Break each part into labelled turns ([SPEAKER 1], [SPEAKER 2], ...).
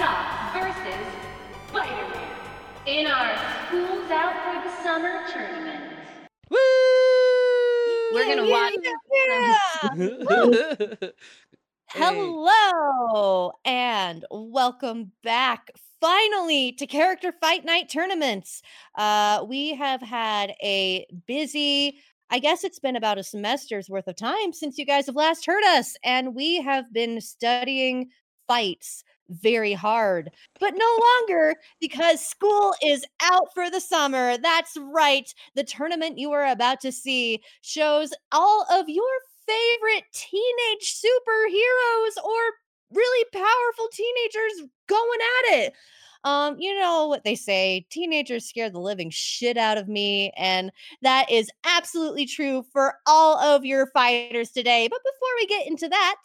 [SPEAKER 1] Kamala Khan. Shock versus Spider-Man in our Schools Out for the Summer tournament.
[SPEAKER 2] Woo!
[SPEAKER 3] We're gonna watch
[SPEAKER 4] Yeah.
[SPEAKER 2] Hey.
[SPEAKER 4] Hello and welcome back finally to Character Fight Night tournaments. Uh, we have had a busy, I guess it's been about a semester's worth of time since you guys have last heard us, and we have been studying fights very hard, but no longer because school is out for the summer. That's right. The tournament you are about to see shows all of your favorite teenage superheroes or really powerful teenagers going at it. Um, you know what they say, teenagers scare the living shit out of me, and that is absolutely true for all of your fighters today. But before we get into that,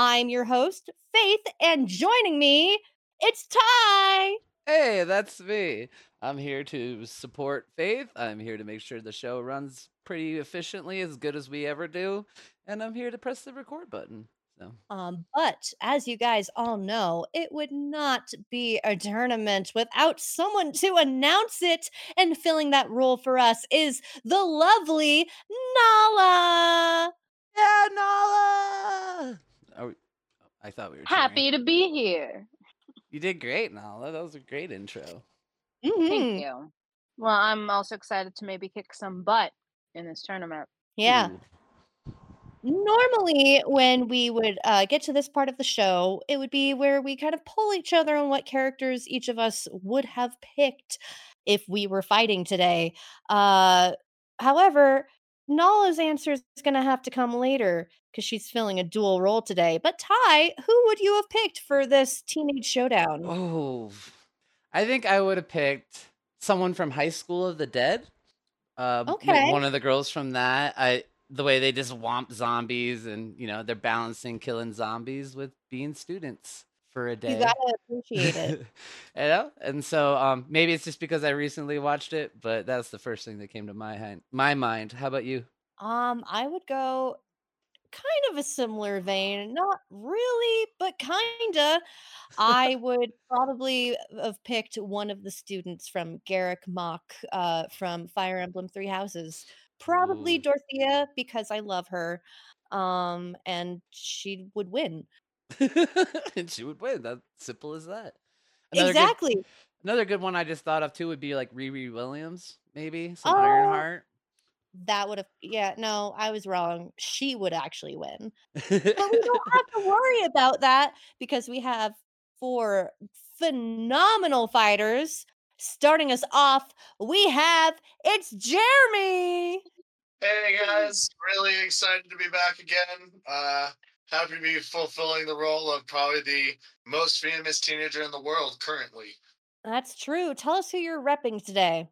[SPEAKER 4] I'm your host, Fayth, and joining me, it's Ty.
[SPEAKER 2] Hey, that's me. I'm here to support Fayth. I'm here to make sure the show runs pretty efficiently, as good as we ever do. And I'm here to press the record button. So,
[SPEAKER 4] Um, but as you guys all know, it would not be a tournament without someone to announce it. And filling that role for us is the lovely Nala.
[SPEAKER 2] yeah, Nala! Are we, I thought we were cheering.
[SPEAKER 3] Happy to be here.
[SPEAKER 2] You did great, Nala. That was a great intro.
[SPEAKER 4] Mhm.
[SPEAKER 3] Thank you. Well, I'm also excited to maybe kick some butt in this tournament.
[SPEAKER 4] Yeah.
[SPEAKER 2] Ooh.
[SPEAKER 4] Normally, when we would uh, get to this part of the show, it would be where we kind of pull each other on what characters each of us would have picked if we were fighting today. Uh, however, Nala's answer is going to have to come later because she's filling a dual role today. But Ty, who would you have picked for this teenage showdown?
[SPEAKER 2] Oh, I think I would have picked someone from High School of the Dead. Uh,
[SPEAKER 4] Okay.
[SPEAKER 2] one of the girls from that. I the way they just womp zombies and you know they're balancing killing zombies with being students for a day.
[SPEAKER 4] You gotta appreciate it.
[SPEAKER 2] you know, and so um, maybe it's just because I recently watched it, but that's the first thing that came to my hand, my mind. How about you?
[SPEAKER 4] Um, I would go kind of a similar vein, not really, but kinda. I would probably have picked one of the students from Garreg Mach uh, from Fire Emblem Three Houses. Probably
[SPEAKER 2] Ooh.
[SPEAKER 4] Dorothea because I love her. Um, and she would win.
[SPEAKER 2] and she would win. That simple as that. Another good
[SPEAKER 4] exactly.
[SPEAKER 2] Another good one I just thought of too would be like Riri Williams, maybe some
[SPEAKER 4] Oh,
[SPEAKER 2] Ironheart.
[SPEAKER 4] that would have, yeah, no, I was wrong. She would actually win. But we don't have to worry about that because we have four phenomenal fighters. Starting us off, we have it's Jeremy.
[SPEAKER 5] Hey guys, really excited to be back again. Uh, happy to be fulfilling the role of probably the most famous teenager in the world currently.
[SPEAKER 4] That's true. Tell us who you're repping today.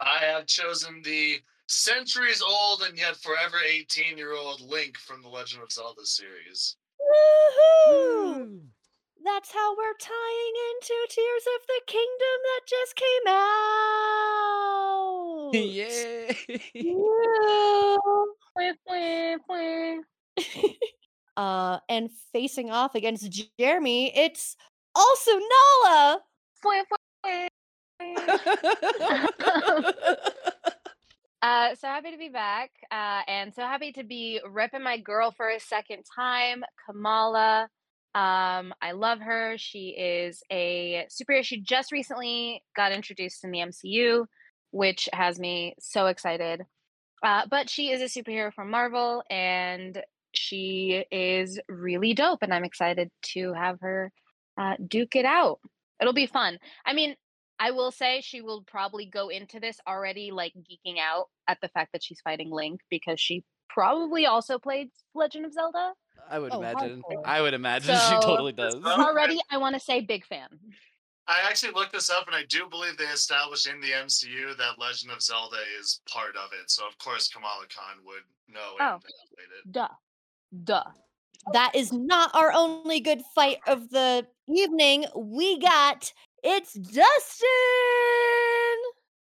[SPEAKER 5] I have chosen the centuries old and yet forever 18 year old Link from the Legend of Zelda series.
[SPEAKER 4] Woohoo!
[SPEAKER 2] Woo.
[SPEAKER 4] That's how we're tying into Tears of the Kingdom that just came out.
[SPEAKER 2] Yay!
[SPEAKER 4] Woo! Uh, and facing off against Jeremy, it's also Nala.
[SPEAKER 3] Uh, so happy to be back, uh, and so happy to be repping my girl for a second time, Kamala. Um, I love her. She is a superhero. She just recently got introduced in the MCU, which has me so excited. Uh, but she is a superhero from Marvel, and she is really dope, and I'm excited to have her uh, duke it out. It'll be fun. I mean, I will say she will probably go into this already like geeking out at the fact that she's fighting Link because she probably also played Legend of Zelda.
[SPEAKER 2] I would
[SPEAKER 4] Oh,
[SPEAKER 2] imagine.
[SPEAKER 4] hardcore.
[SPEAKER 2] I would imagine she totally does.
[SPEAKER 3] Already, I want to say big fan.
[SPEAKER 5] I actually looked this up and I do believe they established in the MCU that Legend of Zelda is part of it. So, of course, Kamala Khan would know
[SPEAKER 3] Oh.
[SPEAKER 5] and validate it.
[SPEAKER 3] Duh. Duh.
[SPEAKER 4] That is not our only good fight of the evening. We got it's Dustin.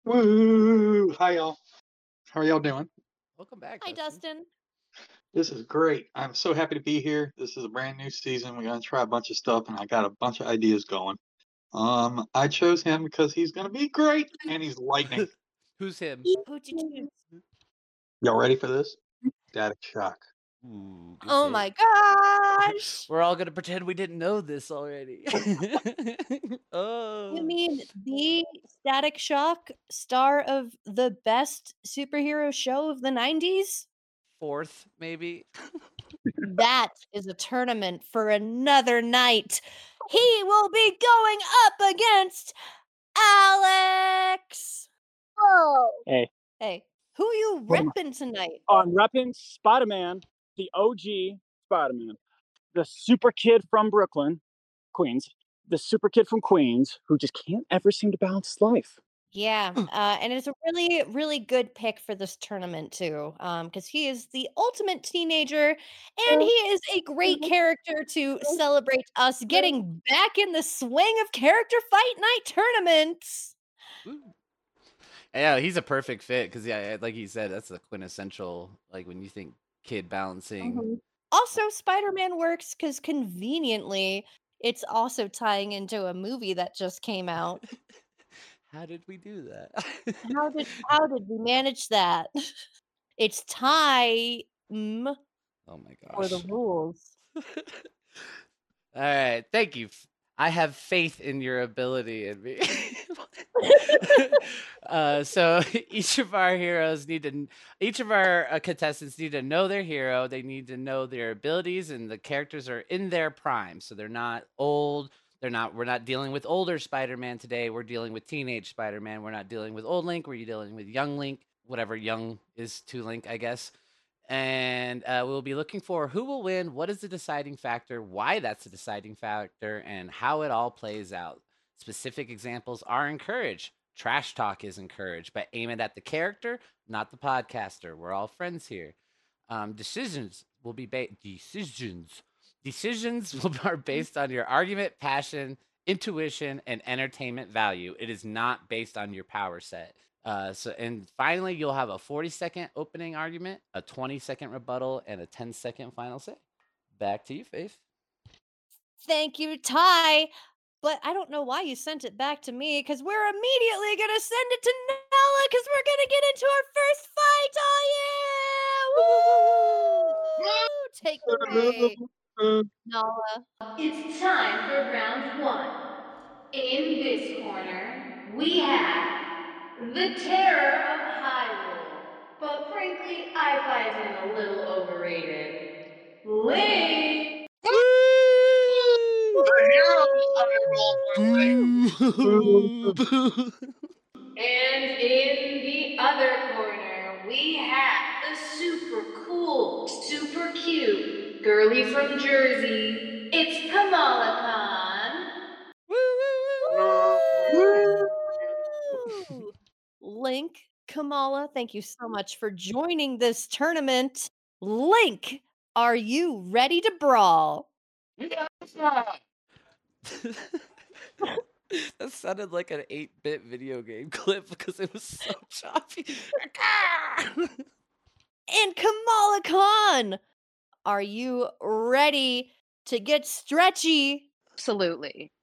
[SPEAKER 6] Woo! Hi y'all. How are y'all doing?
[SPEAKER 2] Welcome back.
[SPEAKER 4] Hi, Dustin.
[SPEAKER 6] This is great. I'm so happy to be here. This is a brand new season. We're gonna try a bunch of stuff, and I got a bunch of ideas going. Um, I chose him because he's gonna be great, and he's lightning.
[SPEAKER 2] Who's him?
[SPEAKER 4] Who'd you choose?
[SPEAKER 6] Y'all ready for this? Static Shock.
[SPEAKER 2] Ooh,
[SPEAKER 4] Oh
[SPEAKER 2] pick.
[SPEAKER 4] my gosh.
[SPEAKER 2] We're all gonna pretend we didn't know this already. oh.
[SPEAKER 4] You mean the Static Shock, star of the best superhero show of the 90s?
[SPEAKER 2] fourth, maybe?
[SPEAKER 4] That is a tournament for another night. He will be going up against Alex.
[SPEAKER 7] Whoa.
[SPEAKER 8] Hey,
[SPEAKER 4] Hey, who you
[SPEAKER 8] What
[SPEAKER 4] repping tonight?
[SPEAKER 8] I'm repping Spider Man, the OG Spider Man, the super kid from Brooklyn, Queens, the super kid from Queens who just can't ever seem to balance his life.
[SPEAKER 4] Yeah, hmm. uh, and it's a really, really good pick for this tournament too, um, because he is the ultimate teenager, and oh. he is a great mm-hmm. character to oh. celebrate us getting back in the swing of character fight night tournaments.
[SPEAKER 2] Yeah, he's a perfect fit because yeah, like he said, that's the quintessential like when you think kid balancing. Mm-hmm.
[SPEAKER 4] Uh, also, Spider-Man works because conveniently, it's also tying into a movie that just came out.
[SPEAKER 2] How did we do that?
[SPEAKER 4] How did how did we manage that? It's time
[SPEAKER 2] oh my
[SPEAKER 4] for the rules.
[SPEAKER 2] All right, thank you. I have faith in your ability in me. uh, so each of our heroes need to, each of our uh, contestants need to know their hero. They need to know their abilities, and the characters are in their prime, so they're not old. They're not. We're not dealing with older Spider-Man today. We're dealing with teenage Spider-Man. We're not dealing with old Link. We're dealing with young Link, whatever young is to Link, I guess and uh, we'll be looking for who will win, what is the deciding factor, why that's the deciding factor, and how it all plays out. Specific examples are encouraged. Trash talk is encouraged, but aim it at the character, not the podcaster. We're all friends here. Um, decisions will be ba- decisions. Decisions will are based on your argument, passion, intuition, and entertainment value. It is not based on your power set. Uh, so and finally, you'll have a 40 second opening argument, a 20 second rebuttal, and a 10 second final say. Back to you, Fayth.
[SPEAKER 4] Thank you, Ty. But I don't know why you sent it back to me because we're immediately going to send it to Nala because we're going to get into our first fight. Oh, yeah! Woo! Take it away, Nala.
[SPEAKER 1] It's time for round one. In this corner, we have the terror of Hyrule. But frankly, I find him a little overrated. Link!
[SPEAKER 5] The hero I roll for Link.
[SPEAKER 1] And in the other corner, we have the super cool, super cute girly from Jersey. It's Kamala Khan.
[SPEAKER 4] Link, Kamala, thank you so mm. much for joining this tournament. Link, are you ready to brawl?
[SPEAKER 2] that sounded like an 8 bit video game clip because it was so choppy.
[SPEAKER 4] And Kamala Khan, are you ready to get stretchy?
[SPEAKER 3] Absolutely.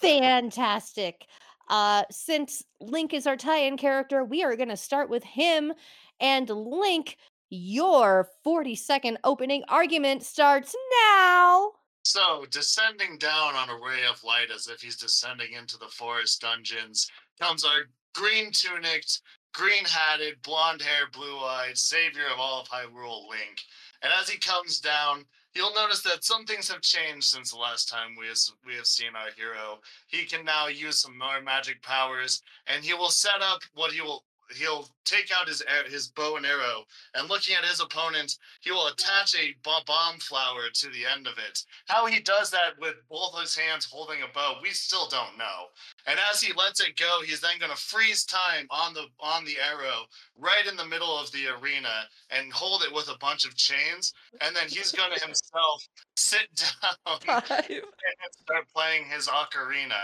[SPEAKER 4] Fantastic. Uh, since Link is our tie-in character, we are going to start with him. And Link, your 40-second opening argument starts now.
[SPEAKER 5] So, descending down on a ray of light as if he's descending into the forest dungeons comes our green tunicked, green hatted, blonde haired, blue eyed savior of all of Hyrule, Link. And as he comes down, you'll notice that some things have changed since the last time we have, we have seen our hero. He can now use some more magic powers, and he will set up what he will. He'll take out his his bow and arrow, and looking at his opponent, he will attach a bomb flower to the end of it. How he does that with both his hands holding a bow, we still don't know. And as he lets it go, he's then going to freeze time on the on the arrow right in the middle of the arena and hold it with a bunch of chains. And then he's going to himself sit down
[SPEAKER 2] Time.
[SPEAKER 5] and start playing his ocarina.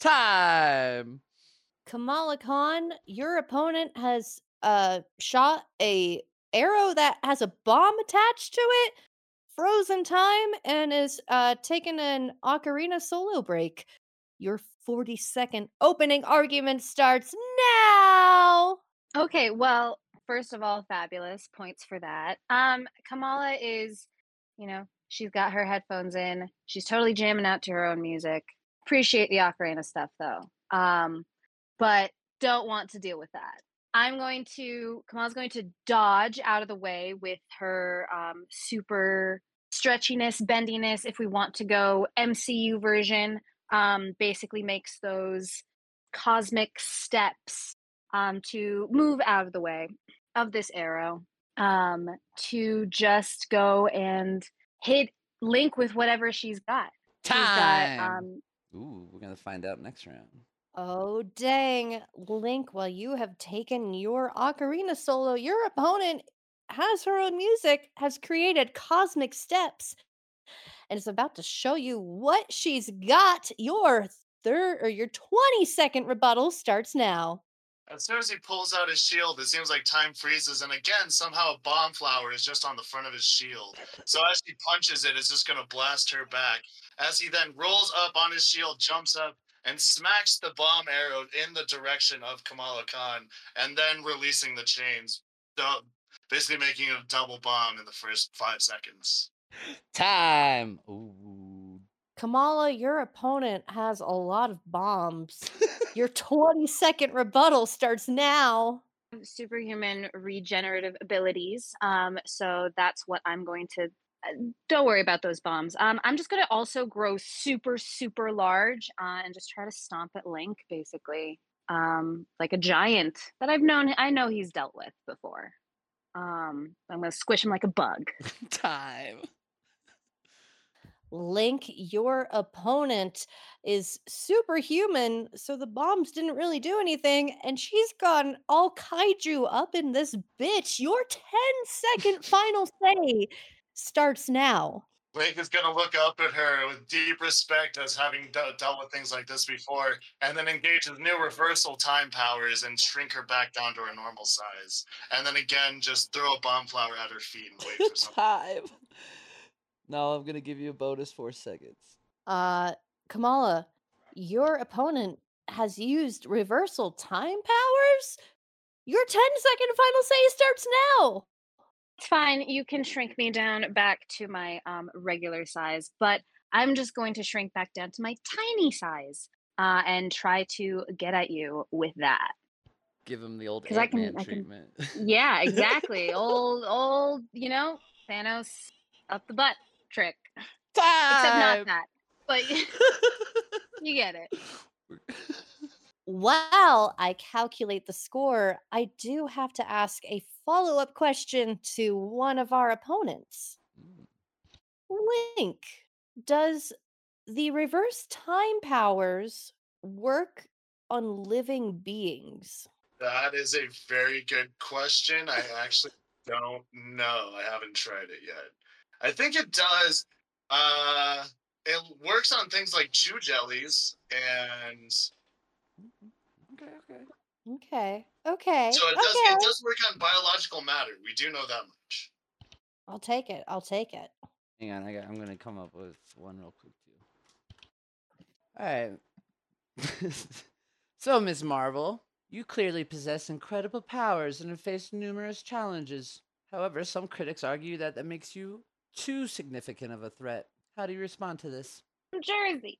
[SPEAKER 2] Time.
[SPEAKER 4] Kamala Khan, your opponent has uh shot a arrow that has a bomb attached to it, frozen time, and is uh, taking an ocarina solo break. Your 40 second opening argument starts now.
[SPEAKER 3] Okay, well, first of all, fabulous points for that. Um, Kamala is, you know, she's got her headphones in. She's totally jamming out to her own music. Appreciate the ocarina stuff though. Um, but don't want to deal with that. I'm going to Kamala's going to dodge out of the way with her um, super stretchiness, bendiness. If we want to go MCU version, um, basically makes those cosmic steps um, to move out of the way of this arrow um, to just go and hit Link with whatever she's got. She's
[SPEAKER 2] Time.
[SPEAKER 3] got um,
[SPEAKER 2] Ooh, we're gonna find out next round.
[SPEAKER 4] Oh, dang. Link, while you have taken your ocarina solo, your opponent has her own music, has created cosmic steps, and is about to show you what she's got. Your third or your 20 second rebuttal starts now.
[SPEAKER 5] As soon as he pulls out his shield, it seems like time freezes, and again, somehow a bomb flower is just on the front of his shield. So as he punches it, it's just going to blast her back. As he then rolls up on his shield, jumps up, and smacks the bomb arrow in the direction of Kamala Khan, and then releasing the chains, dou- basically making a double bomb in the first five seconds.
[SPEAKER 2] Time. Ooh.
[SPEAKER 4] Kamala, your opponent has a lot of bombs. your 20 second rebuttal starts now.
[SPEAKER 3] superhuman regenerative abilities. Um, so that's what I'm going to. Uh, Don't worry about those bombs. Um, I'm just going to also grow super, super large uh, and just try to stomp at Link, basically, um, like a giant that I've known. I know he's dealt with before. Um, I'm going to squish him like a bug.
[SPEAKER 2] Time.
[SPEAKER 4] Link, your opponent is superhuman, so the bombs didn't really do anything, and she's gone all kaiju up in this bitch. Your 10 second final say starts now.
[SPEAKER 5] Blake is going to look up at her with deep respect as having de- dealt with things like this before, and then engage his new reversal time powers and shrink her back down to her normal size. And then again, just throw a bomb flower at her feet and wait for something.
[SPEAKER 2] Time. Now I'm gonna give you a bonus four seconds.
[SPEAKER 4] Uh, Kamala, your opponent has used reversal time powers? Your 10 second final say starts now.
[SPEAKER 3] It's fine. You can shrink me down back to my um, regular size, but I'm just going to shrink back down to my tiny size uh, and try to get at you with that.
[SPEAKER 2] Give him the old
[SPEAKER 3] I
[SPEAKER 2] Ant-Man
[SPEAKER 3] can- I can-
[SPEAKER 2] treatment.
[SPEAKER 3] Yeah, exactly. old, old, you know, Thanos up the butt trick. Time. Except not
[SPEAKER 2] Time.
[SPEAKER 3] that. But you get it.
[SPEAKER 4] While I calculate the score, I do have to ask a follow up question to one of our opponents.
[SPEAKER 2] Mm.
[SPEAKER 4] Link, does the reverse time powers work on living beings?
[SPEAKER 5] That is a very good question. I actually don't know. I haven't tried it yet. I think it does. Uh, it works on things like Chuchu jellies, and
[SPEAKER 2] okay, Okay,
[SPEAKER 4] okay. Okay.
[SPEAKER 5] So it does.
[SPEAKER 4] okay.
[SPEAKER 5] It does work on biological matter. We do know that much.
[SPEAKER 4] I'll take it. I'll take it.
[SPEAKER 2] Hang on, I got, I'm gonna come up with one real quick too. All right. so, Miss Marvel, you clearly possess incredible powers and have faced numerous challenges. However, some critics argue that that makes you too significant of a threat. How do you respond to this?
[SPEAKER 3] From Jersey.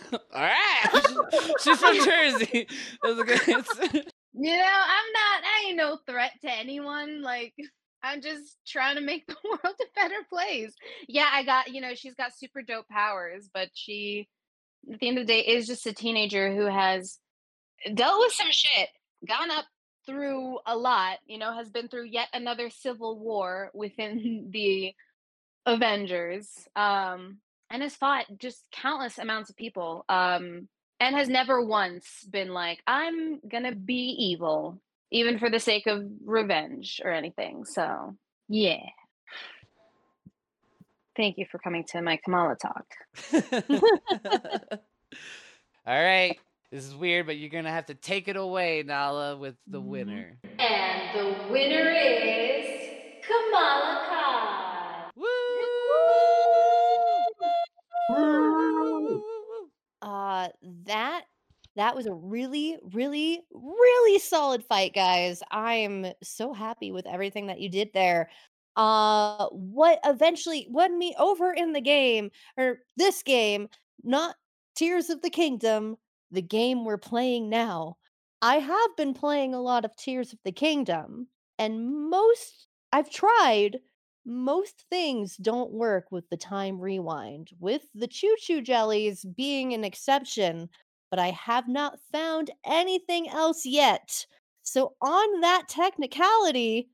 [SPEAKER 2] All right, she's from Jersey. That was a good answer.
[SPEAKER 3] You know, I'm not, I ain't no threat to anyone. Like, I'm just trying to make the world a better place. Yeah, I got, you know, she's got super dope powers, but she, at the end of the day, is just a teenager who has dealt with some shit, gone up through a lot, you know, has been through yet another civil war within the Avengers, um, and has fought just countless amounts of people. Um, and has never once been like, I'm gonna be evil, even for the sake of revenge or anything. So, yeah. Thank you for coming to my Kamala talk.
[SPEAKER 2] All right. This is weird, but you're gonna have to take it away, Nala, with the winner.
[SPEAKER 1] And the winner is Kamala Khan.
[SPEAKER 4] Uh that that was a really, really, really solid fight, guys. I'm so happy with everything that you did there. Uh what eventually won me over in the game, or this game, not Tears of the Kingdom, the game we're playing now. I have been playing a lot of Tears of the Kingdom, and most I've tried most things don't work with the time rewind, with the Chuchu jellies being an exception, but I have not found anything else yet. So, on that technicality,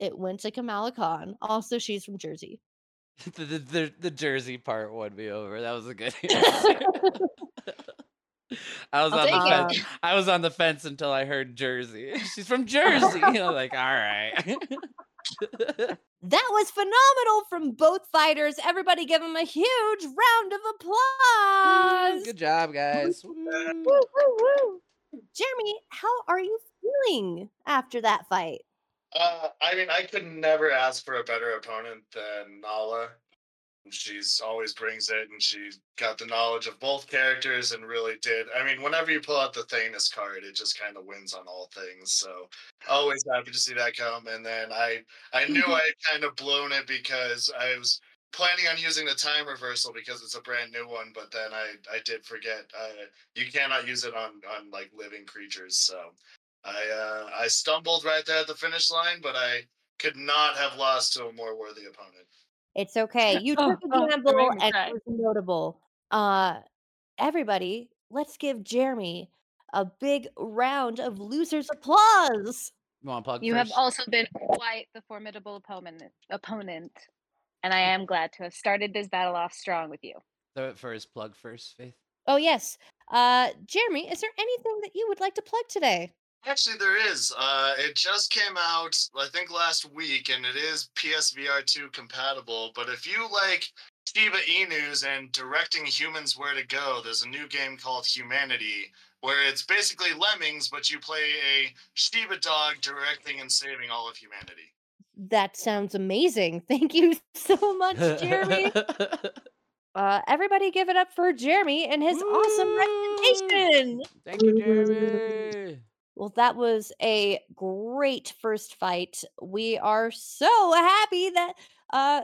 [SPEAKER 4] it went to Kamala Khan. Also, she's from Jersey.
[SPEAKER 2] the, the, the, the Jersey part won me over. That was a good answer. I was
[SPEAKER 3] I'll
[SPEAKER 2] on the fence.
[SPEAKER 4] it.
[SPEAKER 2] I was on the fence until I heard Jersey. She's from Jersey. I was like, all right.
[SPEAKER 4] That was phenomenal from both fighters. Everybody give them a huge round of applause.
[SPEAKER 2] Good job, guys.
[SPEAKER 4] Woo, woo, woo. Jeremy, how are you feeling after that fight?
[SPEAKER 5] Uh, I mean, I could never ask for a better opponent than Nala. She's always brings it, and she got the knowledge of both characters and really did. I mean, whenever you pull out the Thanos card, it just kind of wins on all things. So always happy to see that come. And then I, I knew I had kind of blown it because I was planning on using the time reversal because it's a brand new one, but then I, I did forget. Uh, you cannot use it on on like living creatures. So I uh, I stumbled right there at the finish line, but I could not have lost to a more worthy opponent.
[SPEAKER 4] It's okay. You
[SPEAKER 3] Oh,
[SPEAKER 4] took a
[SPEAKER 3] oh, it
[SPEAKER 4] gamble
[SPEAKER 3] made me
[SPEAKER 4] and it was notable. Uh everybody, let's give Jeremy a big round of losers applause.
[SPEAKER 2] You want to plug
[SPEAKER 3] You
[SPEAKER 2] first?
[SPEAKER 3] have also been quite the formidable opponent, opponent, and I am glad to have started this battle off strong with you.
[SPEAKER 2] Throw it first. Plug first, Fayth.
[SPEAKER 4] Oh yes. Uh Jeremy, is there anything that you would like to plug today?
[SPEAKER 5] Actually, there is. Uh, it just came out, I think, last week, and it is PSVR 2 compatible. But if you like Shiba Inus and directing humans where to go, there's a new game called Humanity, where it's basically lemmings, but you play a Shiba dog directing and saving all of humanity.
[SPEAKER 4] That sounds amazing. Thank you so much, Jeremy. uh everybody give it up for Jeremy and his awesome representation.
[SPEAKER 2] Thank you, Jeremy.
[SPEAKER 4] Well, that was a great first fight. We are so happy that uh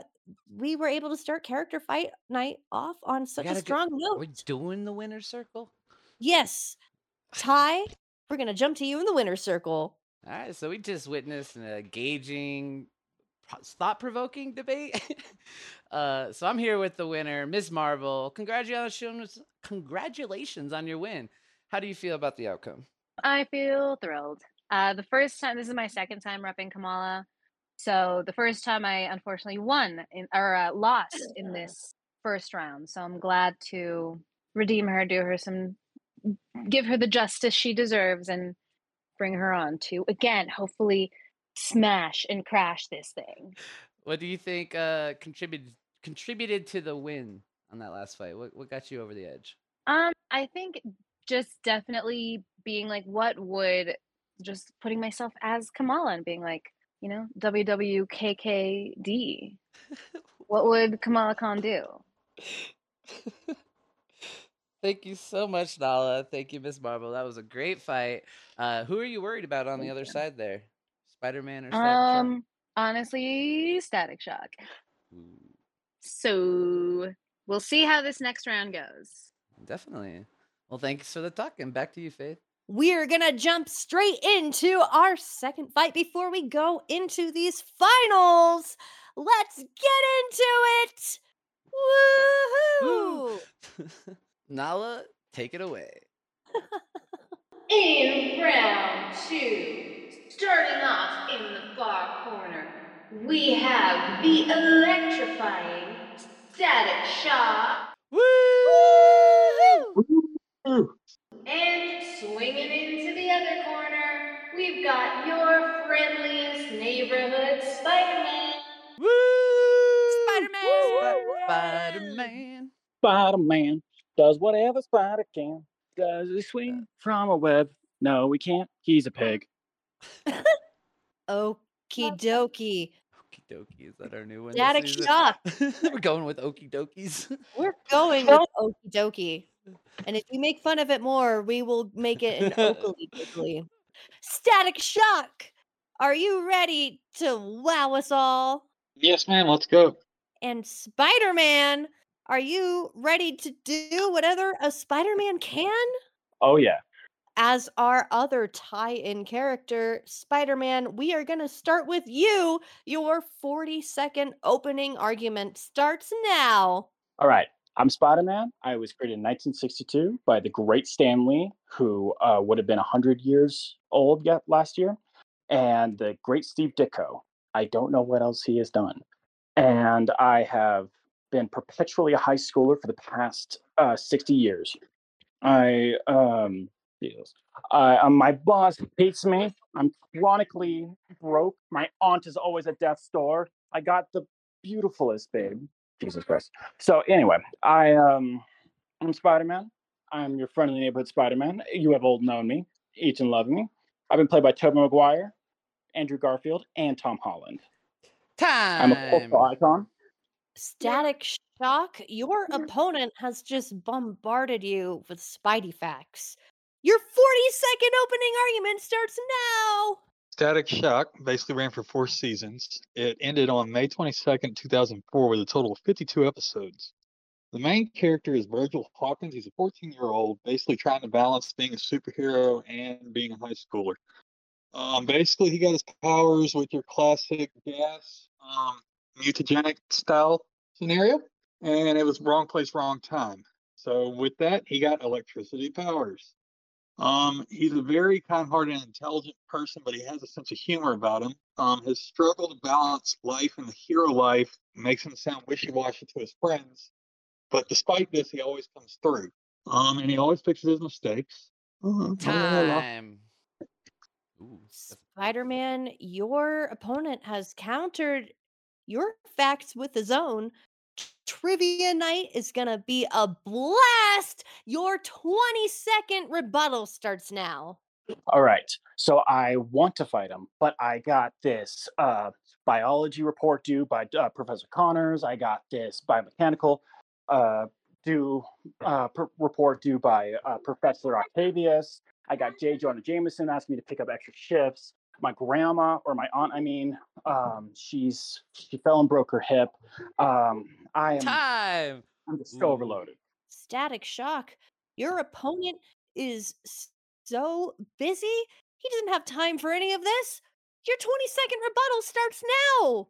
[SPEAKER 4] we were able to start character fight night off on such a
[SPEAKER 2] gotta go-
[SPEAKER 4] strong note.
[SPEAKER 2] We're doing the winner circle?
[SPEAKER 4] Yes. Ty, we're gonna jump to you in the winner circle.
[SPEAKER 2] All right, so we just witnessed an engaging, thought provoking debate. uh, so I'm here with the winner, Ms. Marvel. Congratulations, congratulations on your win. How do you feel about the outcome?
[SPEAKER 3] I feel thrilled. Uh, the first time, this is my second time repping Kamala. So the first time I unfortunately won in, or uh, lost in this first round. So I'm glad to redeem her, do her some, give her the justice she deserves, and bring her on to again, hopefully, smash and crash this thing.
[SPEAKER 2] What do you think uh, contributed contributed to the win on that last fight? What what got you over the edge?
[SPEAKER 3] Um, I think just definitely being like, what would just putting myself as Kamala and being like, you know, WWKKD. What would Kamala Khan do?
[SPEAKER 2] Thank you so much, Nala. Thank you, Miss Marvel. That was a great fight. Uh, who are you worried about on the other side there? Spider Man or Static Shock?
[SPEAKER 3] Um, honestly, Static Shock.
[SPEAKER 2] Ooh,
[SPEAKER 3] So we'll see how this next round goes.
[SPEAKER 2] definitely. Well, thanks for the talk, and back to you, Fayth.
[SPEAKER 4] We're gonna jump straight into our second fight before we go into these finals. Let's get into it! Woohoo!
[SPEAKER 2] Nala, take it away.
[SPEAKER 1] In round two, starting off in the far corner, we have the electrifying Static Shock
[SPEAKER 2] Spider Man.
[SPEAKER 8] Spider Man does whatever Spider can. Does he swing from a web? No, we can't. He's a pig.
[SPEAKER 4] Okie dokie.
[SPEAKER 2] Okie dokie. Is that our new one?
[SPEAKER 4] Static shock.
[SPEAKER 2] We're going with okie dokies.
[SPEAKER 4] We're going with okie dokie. And if you make fun of it more, we will make it an oakley dokley. Static shock. Are you ready to wow us all?
[SPEAKER 6] Yes, ma'am. Let's go.
[SPEAKER 4] And Spider Man, are you ready to do whatever a Spider Man can?
[SPEAKER 8] Oh yeah.
[SPEAKER 4] As our other tie in character, Spider Man, we are going to start with you. Your 40 second opening argument starts now.
[SPEAKER 8] All right. I'm Spider Man. I was created in 1962 by the great Stan Lee, who uh, would have been 100 years old yet last year, and the great Steve Ditko. I don't know what else he has done. And I have been perpetually a high schooler for the past uh, 60 years. I, um. I, um, my boss hates me. I'm chronically broke. My aunt is always at death's door. I got the beautifulest babe. Jesus Christ. So anyway, I um I'm Spider-Man. I'm your friend in the neighborhood Spider-Man. You have all known me, each and loved me. I've been played by Tobey Maguire, Andrew Garfield, and Tom Holland. I'm a
[SPEAKER 2] Time.
[SPEAKER 8] cultural icon.
[SPEAKER 4] Static shock, your opponent has just bombarded you with Spidey facts. Your 40 second opening argument starts now.
[SPEAKER 6] Static Shock basically ran for four seasons. It ended on May 22nd, 2004, with a total of 52 episodes. The main character is Virgil Hawkins. He's a 14 year old, basically trying to balance being a superhero and being a high schooler. Um, basically, he got his powers with your classic gas, um, mutagenic style scenario, and it was wrong place, wrong time. So, with that, he got electricity powers. Um, he's a very kind-hearted and intelligent person, but he has a sense of humor about him. Um, his struggle to balance life and the hero life makes him sound wishy-washy to his friends. But despite this, he always comes through. Um, and he always fixes his mistakes. Uh,
[SPEAKER 2] Time. Ooh,
[SPEAKER 4] Spider Man, your opponent has countered your facts with his own. Trivia night is going to be a blast. Your 20 second rebuttal starts now.
[SPEAKER 8] All right. So I want to fight him, but I got this uh, biology report due by uh, Professor Connors. I got this biomechanical uh, due uh, per- report due by uh, Professor Octavius. I got J. Jonah Jameson asking me to pick up extra shifts. My grandma, or my aunt, I mean, um, she's she fell and broke her hip. Um, I am
[SPEAKER 2] Time.
[SPEAKER 8] I'm just so overloaded.
[SPEAKER 4] Static shock. Your opponent is so busy, he doesn't have time for any of this. Your 20 second rebuttal starts now.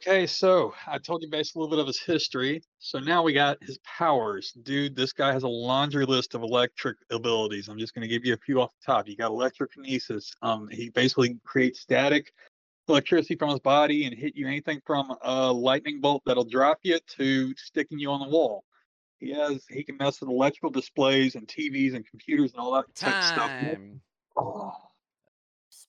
[SPEAKER 6] Okay, so I told you basically a little bit of his history. So now we got his powers. Dude, this guy has a laundry list of electric abilities. I'm just going to give you a few off the top. You got electrokinesis. Um, he basically creates static electricity from his body and hit you anything from a lightning bolt that'll drop you to sticking you on the wall. He has he can mess with electrical displays and TVs and computers and all that type stuff. Oh,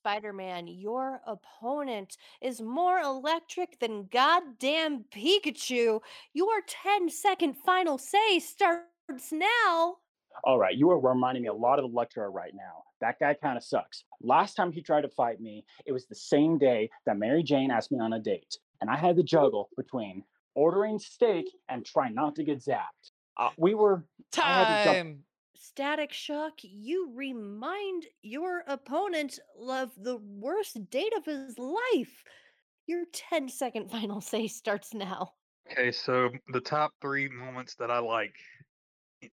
[SPEAKER 4] Spider Man, your opponent is more electric than goddamn Pikachu. Your 10 second final say starts now.
[SPEAKER 8] All right, you are reminding me a lot of Electro right now. That guy kind of sucks. Last time he tried to fight me, it was the same day that Mary Jane asked me on a date, and I had to juggle between ordering steak and trying not to get zapped. Uh, we were I had to jump-
[SPEAKER 2] Time.
[SPEAKER 4] Static Shock, you remind your opponent of the worst date of his life. Your 10 second final say starts now.
[SPEAKER 6] Okay, so the top three moments that I like,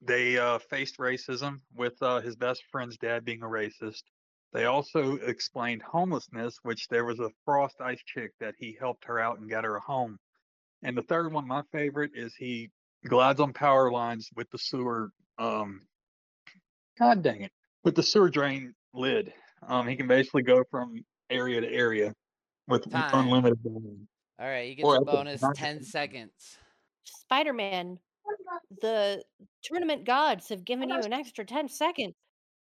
[SPEAKER 6] they uh, faced racism with uh, his best friend's dad being a racist. They also explained homelessness, which there was a frost ice chick that he helped her out and got her a home. And the third one, my favorite, is he glides on power lines with the sewer. Um, God dang it, with the sewer drain lid. Um, he can basically go from area to area with
[SPEAKER 2] Time.
[SPEAKER 6] unlimited. volume.
[SPEAKER 2] All right, you get
[SPEAKER 6] Or
[SPEAKER 2] a
[SPEAKER 6] I
[SPEAKER 2] bonus
[SPEAKER 6] not-
[SPEAKER 2] 10 seconds.
[SPEAKER 4] Spider Man, the tournament gods have given you an extra 10 seconds.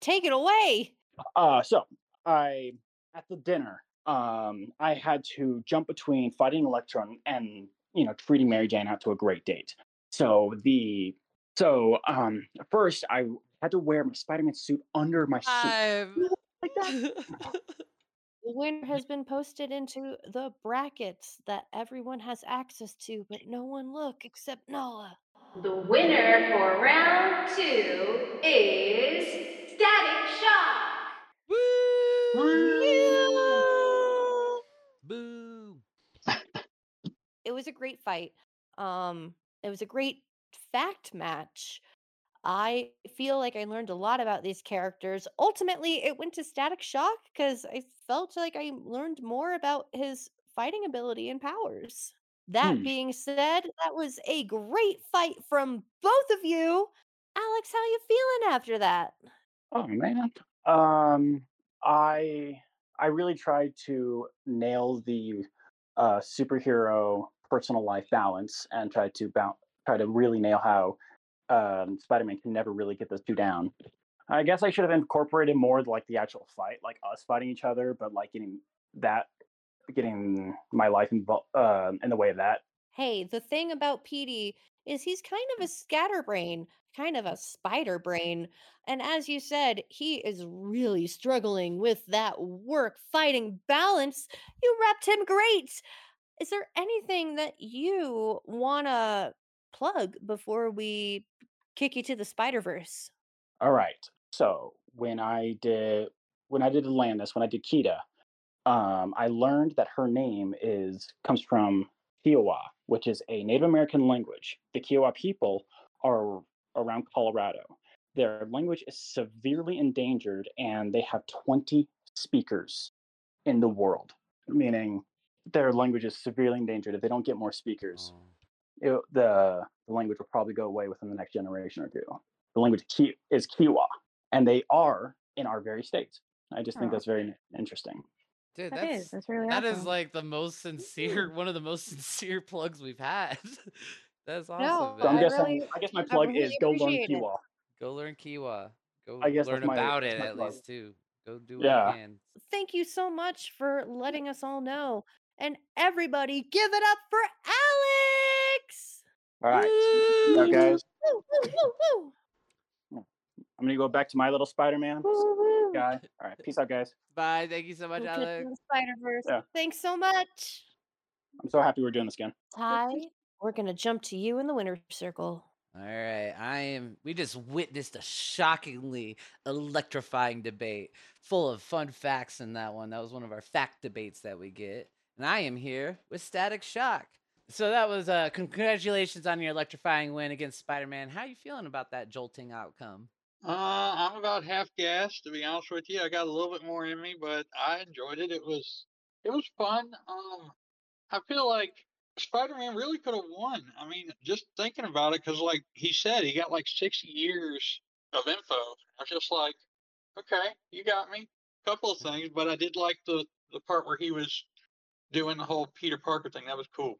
[SPEAKER 4] Take it away.
[SPEAKER 8] Uh, so I at the dinner, um, I had to jump between fighting Electron and you know treating Mary Jane out to a great date. So the so um first I had to wear my Spider-Man suit under my suit.
[SPEAKER 2] Time.
[SPEAKER 8] Like that.
[SPEAKER 4] The winner has been posted into the brackets that everyone has access to, but no one look except Nala.
[SPEAKER 1] The winner for round two is Static Shock.
[SPEAKER 2] Woo! Boo!
[SPEAKER 4] It was a great fight. Um, it was a great fact match. I feel like I learned a lot about these characters. Ultimately, it went to Static Shock because I felt like I learned more about his fighting ability and powers. That
[SPEAKER 8] Hmm.
[SPEAKER 4] being said, that was a great fight from both of you. Alex, how you feeling after that?
[SPEAKER 8] Oh man. Um I I really tried to nail the uh superhero personal life balance and tried to bounce try to really nail how um Spider-Man can never really get those two down. I guess I should have incorporated more like the actual fight, like us fighting each other, but like getting that getting my life involved uh, in the way of that.
[SPEAKER 4] Hey, the thing about Petey is he's kind of a scatterbrain, kind of a spider brain. And as you said, he is really struggling with that work fighting balance. You repped him great. Is there anything that you want to plug before we kick you to the Spider Verse?
[SPEAKER 8] All right. So when I did when I did Atlantis, when I did Kida, um, I learned that her name is comes from Kiowa, which is a Native American language. The Kiowa people are around Colorado. Their language is severely endangered, and they have 20 speakers in the world, meaning their language is severely endangered. If they don't get more speakers,
[SPEAKER 2] Oh.
[SPEAKER 8] It, the the language will probably go away within the next generation or two. The language Ki- is Kiowa, and they are in our very state. I just think
[SPEAKER 3] Oh.
[SPEAKER 8] that's very interesting.
[SPEAKER 2] Dude,
[SPEAKER 3] That
[SPEAKER 2] that's
[SPEAKER 3] is. That's really
[SPEAKER 2] that is
[SPEAKER 3] awesome.
[SPEAKER 2] like the most sincere, one of the most sincere plugs we've had. That's
[SPEAKER 4] No,
[SPEAKER 2] awesome,
[SPEAKER 8] So I'm
[SPEAKER 4] I
[SPEAKER 8] guessing.
[SPEAKER 4] really-
[SPEAKER 8] I guess my plug
[SPEAKER 4] really
[SPEAKER 8] is go learn
[SPEAKER 4] appreciate it.
[SPEAKER 8] Kiowa.
[SPEAKER 2] Go learn Kiwa. Go
[SPEAKER 8] I guess
[SPEAKER 2] learn
[SPEAKER 8] my-
[SPEAKER 2] about it at
[SPEAKER 8] plug.
[SPEAKER 2] least too. Go do what
[SPEAKER 8] Yeah.
[SPEAKER 2] you can.
[SPEAKER 4] Thank you so much for letting us all know. And everybody, give it up for Alex!
[SPEAKER 8] All right,
[SPEAKER 2] Woo!
[SPEAKER 8] now guys. I'm gonna go back to my little Spider-Man
[SPEAKER 4] Woo, woo.
[SPEAKER 8] guy. All right, peace out, guys.
[SPEAKER 2] Bye. Thank you so much,
[SPEAKER 4] We'll
[SPEAKER 2] Alex.
[SPEAKER 4] Spider-Verse.
[SPEAKER 8] Yeah.
[SPEAKER 4] Thanks so much.
[SPEAKER 8] I'm so happy we're doing this again.
[SPEAKER 4] Ty, we're gonna jump to you in the winner's circle.
[SPEAKER 2] All right, I am. We just witnessed a shockingly electrifying debate, full of fun facts in that one. That was one of our fact debates that we get, and I am here with Static Shock. So that was uh, congratulations on your electrifying win against Spider-Man. How are you feeling about that jolting outcome?
[SPEAKER 6] Uh, I'm about half gassed to be honest with you. I got a little bit more in me, but I enjoyed it. It was it was fun. Um, I feel like Spider-Man really could have won. I mean, just thinking about it, because like he said, he got like six years of info. I was just like, okay, you got me. A Couple of things, but I did like the the part where he was doing the whole Peter Parker thing. That was cool.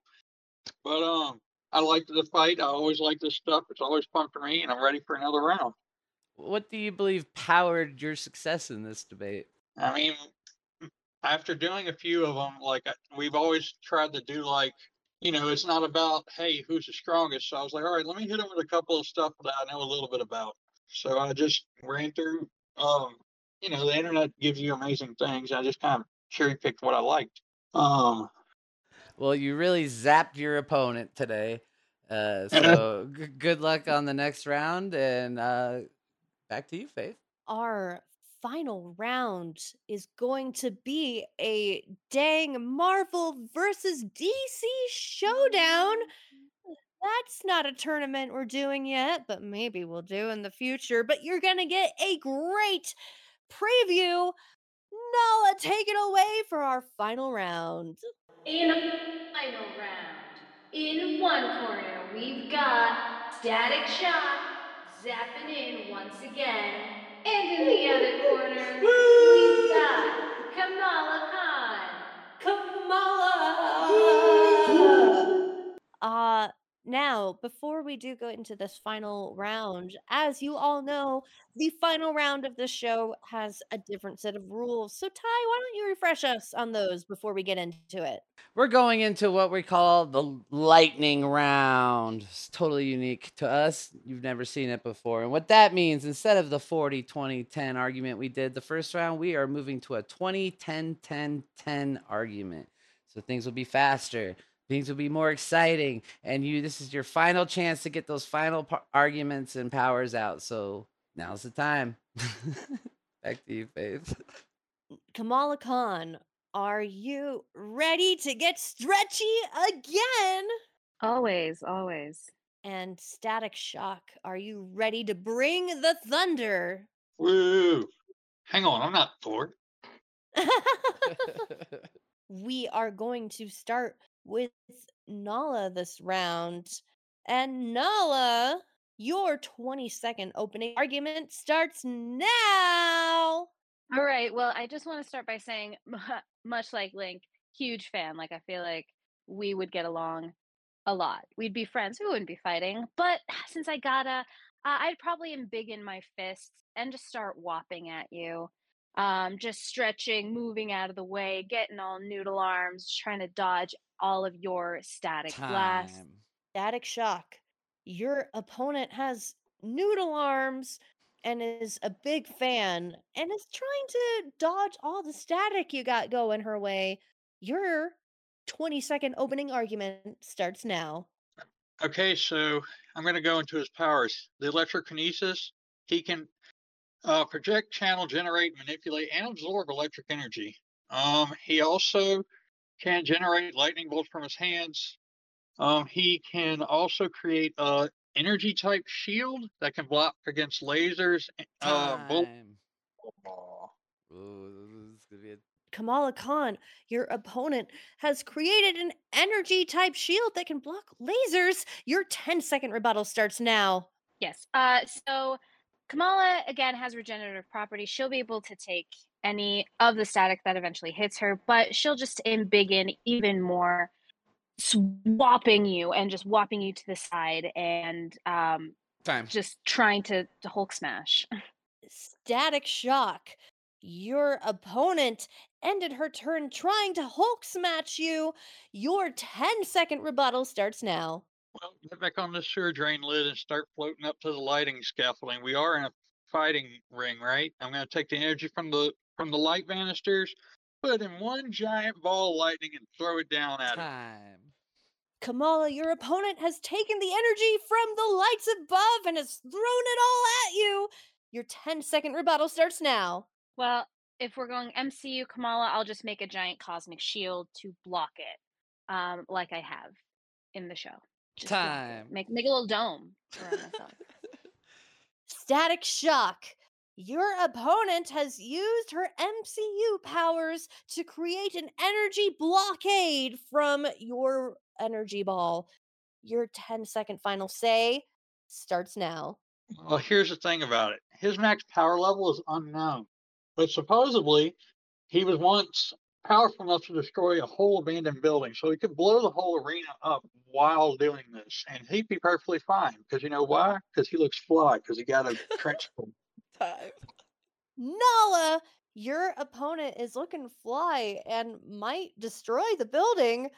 [SPEAKER 6] But um, I liked the fight. I always like this stuff. It's always fun for me, and I'm ready for another round.
[SPEAKER 2] What do you believe powered your success in this debate?
[SPEAKER 6] I mean, after doing a few of them, like we've always tried to do, like you know, it's not about hey who's the strongest. So I was like, all right, let me hit him with a couple of stuff that I know a little bit about. So I just ran through. Um, you know, the internet gives you amazing things. I just kind of cherry picked what I liked. Um,
[SPEAKER 2] Well, you really zapped your opponent today. Uh, so g- good luck on the next round, and uh, back to you, Fayth.
[SPEAKER 4] Our final round is going to be a dang Marvel versus DC showdown. That's not a tournament we're doing yet, but maybe we'll do in the future. But you're going to get a great preview. Nala, take it away for our final round.
[SPEAKER 1] In the final round, in one corner, we've got Static Shock zapping in once again. And in the
[SPEAKER 4] Now, before we do go into this final round, as you all know, the final round of the show has a different set of rules. So, Ty, why don't you refresh us on those before we get into it?
[SPEAKER 2] We're going into what we call the lightning round. It's totally unique to us. You've never seen it before. And what that means, instead of the 40 20 10 argument we did the first round, we are moving to a 20 10 10 10 argument. So things will be faster things will be more exciting and you this is your final chance to get those final par- arguments and powers out so now's the time back to you Fayth
[SPEAKER 4] Kamala Khan, are you ready to get stretchy again?
[SPEAKER 3] Always, always.
[SPEAKER 4] And Static Shock, are you ready to bring the thunder?
[SPEAKER 6] Woo! Hang on, I'm not Thor.
[SPEAKER 4] we are going to start with Nala this round. And Nala, your 20 second opening argument starts now.
[SPEAKER 3] All right. Well, I just want to start by saying, much like Link, huge fan. Like, I feel like we would get along a lot. We'd be friends. We wouldn't be fighting. But since I gotta, uh, I'd probably embiggen my fists and just start whopping at you. Um, just stretching, moving out of the way, getting all noodle arms, trying to dodge all of your static blast.
[SPEAKER 4] Static Shock, your opponent has noodle arms and is a big fan and is trying to dodge all the static you got going her way. Your 20 second opening argument starts now.
[SPEAKER 6] Okay, so I'm going to go into his powers. The electrokinesis, he can uh, project, channel, generate, manipulate, and absorb electric energy. Um, he also can generate lightning bolts from his hands. Um, he can also create a energy type shield that can block against lasers. Uh, bolt-
[SPEAKER 2] time Ooh, this is gonna be a
[SPEAKER 4] Kamala Khan, your opponent, has created an energy type shield that can block lasers. Your 10 second rebuttal starts now.
[SPEAKER 3] Yes. Uh, so Kamala again has regenerative properties. She'll be able to take any of the static that eventually hits her, but she'll just embiggen even more, swapping you and just whopping you to the side and um,
[SPEAKER 2] time
[SPEAKER 3] just trying to, to Hulk smash.
[SPEAKER 4] Static Shock, your opponent ended her turn trying to Hulk smash you. Your 10 second rebuttal starts now.
[SPEAKER 6] Well, get back on the sewer drain lid and start floating up to the lighting scaffolding. We are in a fighting ring, right? I'm going to take the energy from the from the light banisters, put in one giant ball of lightning, and throw it down at him.
[SPEAKER 2] time
[SPEAKER 4] Kamala, your opponent has taken the energy from the lights above and has thrown it all at you. Your 10 second rebuttal starts now.
[SPEAKER 3] Well, if we're going MCU Kamala, I'll just make a giant cosmic shield to block it, um, like I have in the show. Just.
[SPEAKER 2] Time.
[SPEAKER 3] Make make a little dome around myself.
[SPEAKER 4] Static Shock. Your opponent has used her MCU powers to create an energy blockade from your energy ball. Your 10 second final say starts now.
[SPEAKER 6] Well, here's the thing about it. His max power level is unknown, but supposedly he was once powerful enough to destroy a whole abandoned building, so he could blow the whole arena up while doing this, and he'd be perfectly fine. Because you know why? Because he looks fly. Because he got a trench coat.
[SPEAKER 2] time
[SPEAKER 4] Nala, your opponent is looking fly and might destroy the building.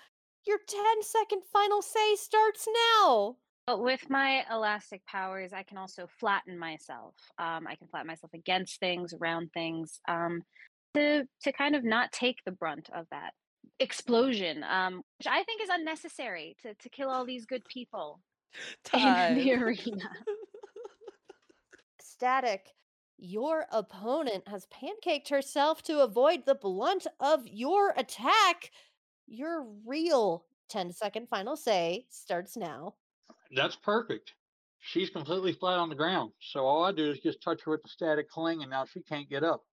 [SPEAKER 4] Your 10 second final say starts now.
[SPEAKER 3] But with my elastic powers, I can also flatten myself. Um, I can flatten myself against things, around things, um, to to kind of not take the brunt of that explosion, um, which I think is unnecessary to to kill all these good people in the arena.
[SPEAKER 4] Static, your opponent has pancaked herself to avoid the blunt of your attack. Your real 10 second final say starts now.
[SPEAKER 6] That's perfect. She's completely flat on the ground. So all I do is just touch her with the static cling, and now she can't get up.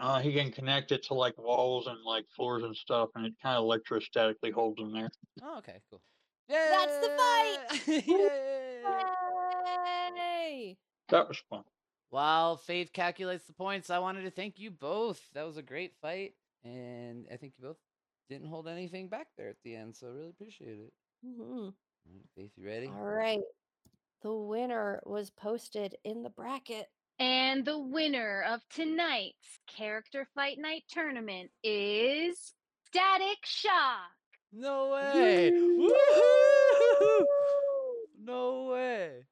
[SPEAKER 6] Uh, he can connect it to like walls and like floors and stuff, and it kind of electrostatically holds him there.
[SPEAKER 2] oh, okay cool
[SPEAKER 4] That's the fight!
[SPEAKER 2] Yay!
[SPEAKER 4] Yay!
[SPEAKER 6] That was fun.
[SPEAKER 2] While Fayth calculates the points, I wanted to thank you both. That was a great fight, and I think you both didn't hold anything back there at the end, so I really appreciate it.
[SPEAKER 4] Mhm.
[SPEAKER 2] Alright, Fayth, you ready?
[SPEAKER 4] All right. The winner was posted in the bracket.
[SPEAKER 3] And the winner of tonight's Character Fight Night tournament is Static Shock.
[SPEAKER 2] No way! Woohoo! No way!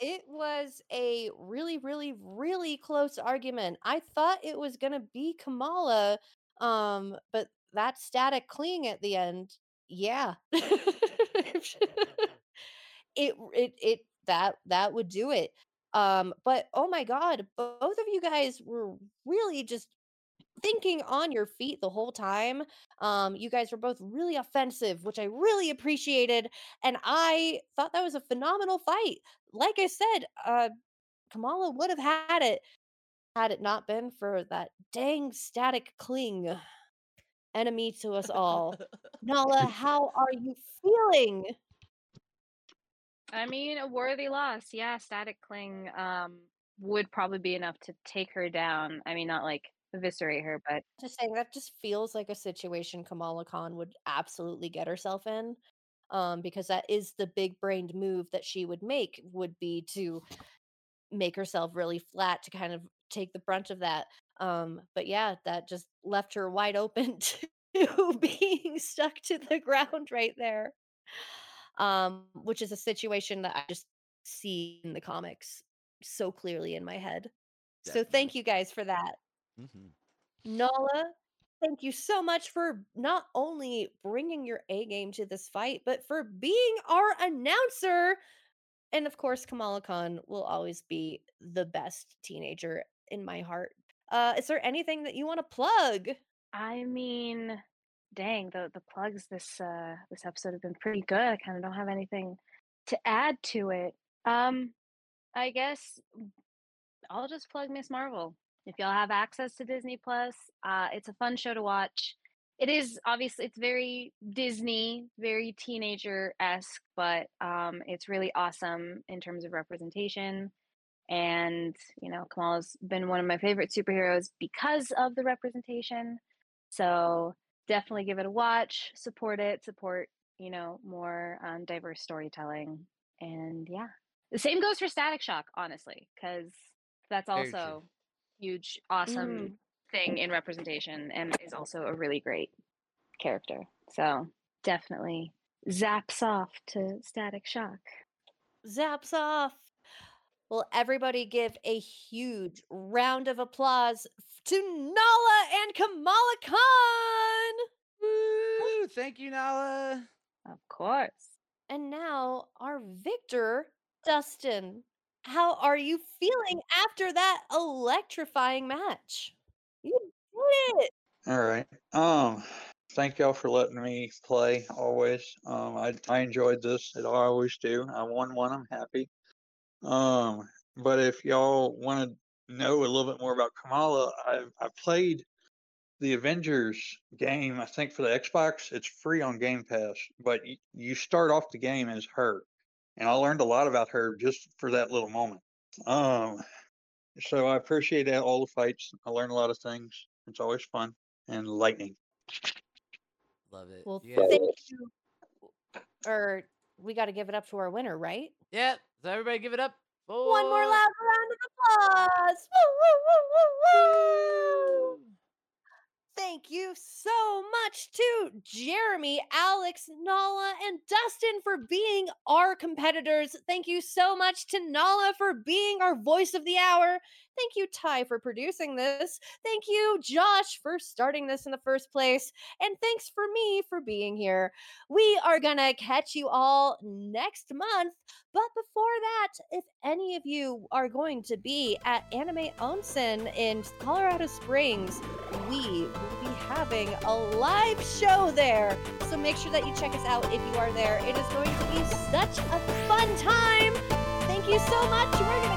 [SPEAKER 4] It was a really, really, really close argument. I thought it was gonna be Kamala, um, but that static cling at the end, yeah. it it it that that would do it. Um, but oh my god, both of you guys were really just thinking on your feet the whole time. Um, you guys were both really offensive, which I really appreciated, and I thought that was a phenomenal fight. Like I said, uh, Kamala would have had it had it not been for that dang static cling enemy to us all. Nala, how are you feeling?
[SPEAKER 3] I mean, a worthy loss. Yeah, Static Cling um, would probably be enough to take her down. I mean, not like eviscerate her, but
[SPEAKER 4] Just saying that just feels like a situation Kamala Khan would absolutely get herself in. Um, because that is the big brained move that she would make would be to make herself really flat to kind of take the brunt of that. Um, but yeah, that just left her wide open to being stuck to the ground right there. Um, which is a situation that I just see in the comics so clearly in my head. So thank you guys for that.
[SPEAKER 2] Mhm.
[SPEAKER 4] Nala, thank you so much for not only bringing your A game to this fight, but for being our announcer. And of course, Kamala Khan will always be the best teenager in my heart. Uh, is there anything that you want to plug?
[SPEAKER 3] I mean, dang, the the plugs this uh this episode have been pretty good. I kind of don't have anything to add to it. Um, I guess I'll just plug Miss Marvel. If y'all have access to Disney Plus, uh, it's a fun show to watch. It is obviously it's very Disney, very teenager esque, but um, it's really awesome in terms of representation. And you know, Kamala's been one of my favorite superheroes because of the representation. So definitely give it a watch, support it, support you know more um, diverse storytelling, and yeah, the same goes for Static Shock, honestly, because that's also huge, awesome
[SPEAKER 4] Mm.
[SPEAKER 3] thing in representation, and is also a really great character. So definitely zaps off to Static Shock.
[SPEAKER 4] Zaps off. Well, everybody give a huge round of applause to Nala and Kamala Khan.
[SPEAKER 2] Woo! Thank you, Nala.
[SPEAKER 3] Of course.
[SPEAKER 4] And now our victor, Dustin. How are you feeling after that electrifying match? You did it.
[SPEAKER 6] All right. Um, thank y'all for letting me play always. Um, I I enjoyed this. It I always do. I won one. I'm happy. Um, but if y'all want to know a little bit more about Kamala, I I played the Avengers game. I think for the Xbox, it's free on Game Pass. But y- you start off the game as her, and I learned a lot about her just for that little moment. Um, so I appreciate that, all the fights. I learned a lot of things. It's always fun and lightning.
[SPEAKER 2] Love it.
[SPEAKER 4] Well,
[SPEAKER 2] You guys-
[SPEAKER 4] thank you. Or we got to give it up to our winner, right?
[SPEAKER 2] Yep. So everybody give it up.
[SPEAKER 4] One more loud round of applause. Woo, woo, woo, woo, woo. Thank you so much to Jeremy, Alex, Nala, and Dustin for being our competitors. Thank you so much to Nala for being our voice of the hour. Thank you, Ty, for producing this. Thank you, Josh, for starting this in the first place. And thanks for me for being here. We are going to catch you all next month. But before that, if any of you are going to be at Anime Onsen in Colorado Springs, we will be having a live show there. So make sure that you check us out if you are there. It is going to be such a fun time. Thank you so much. We're going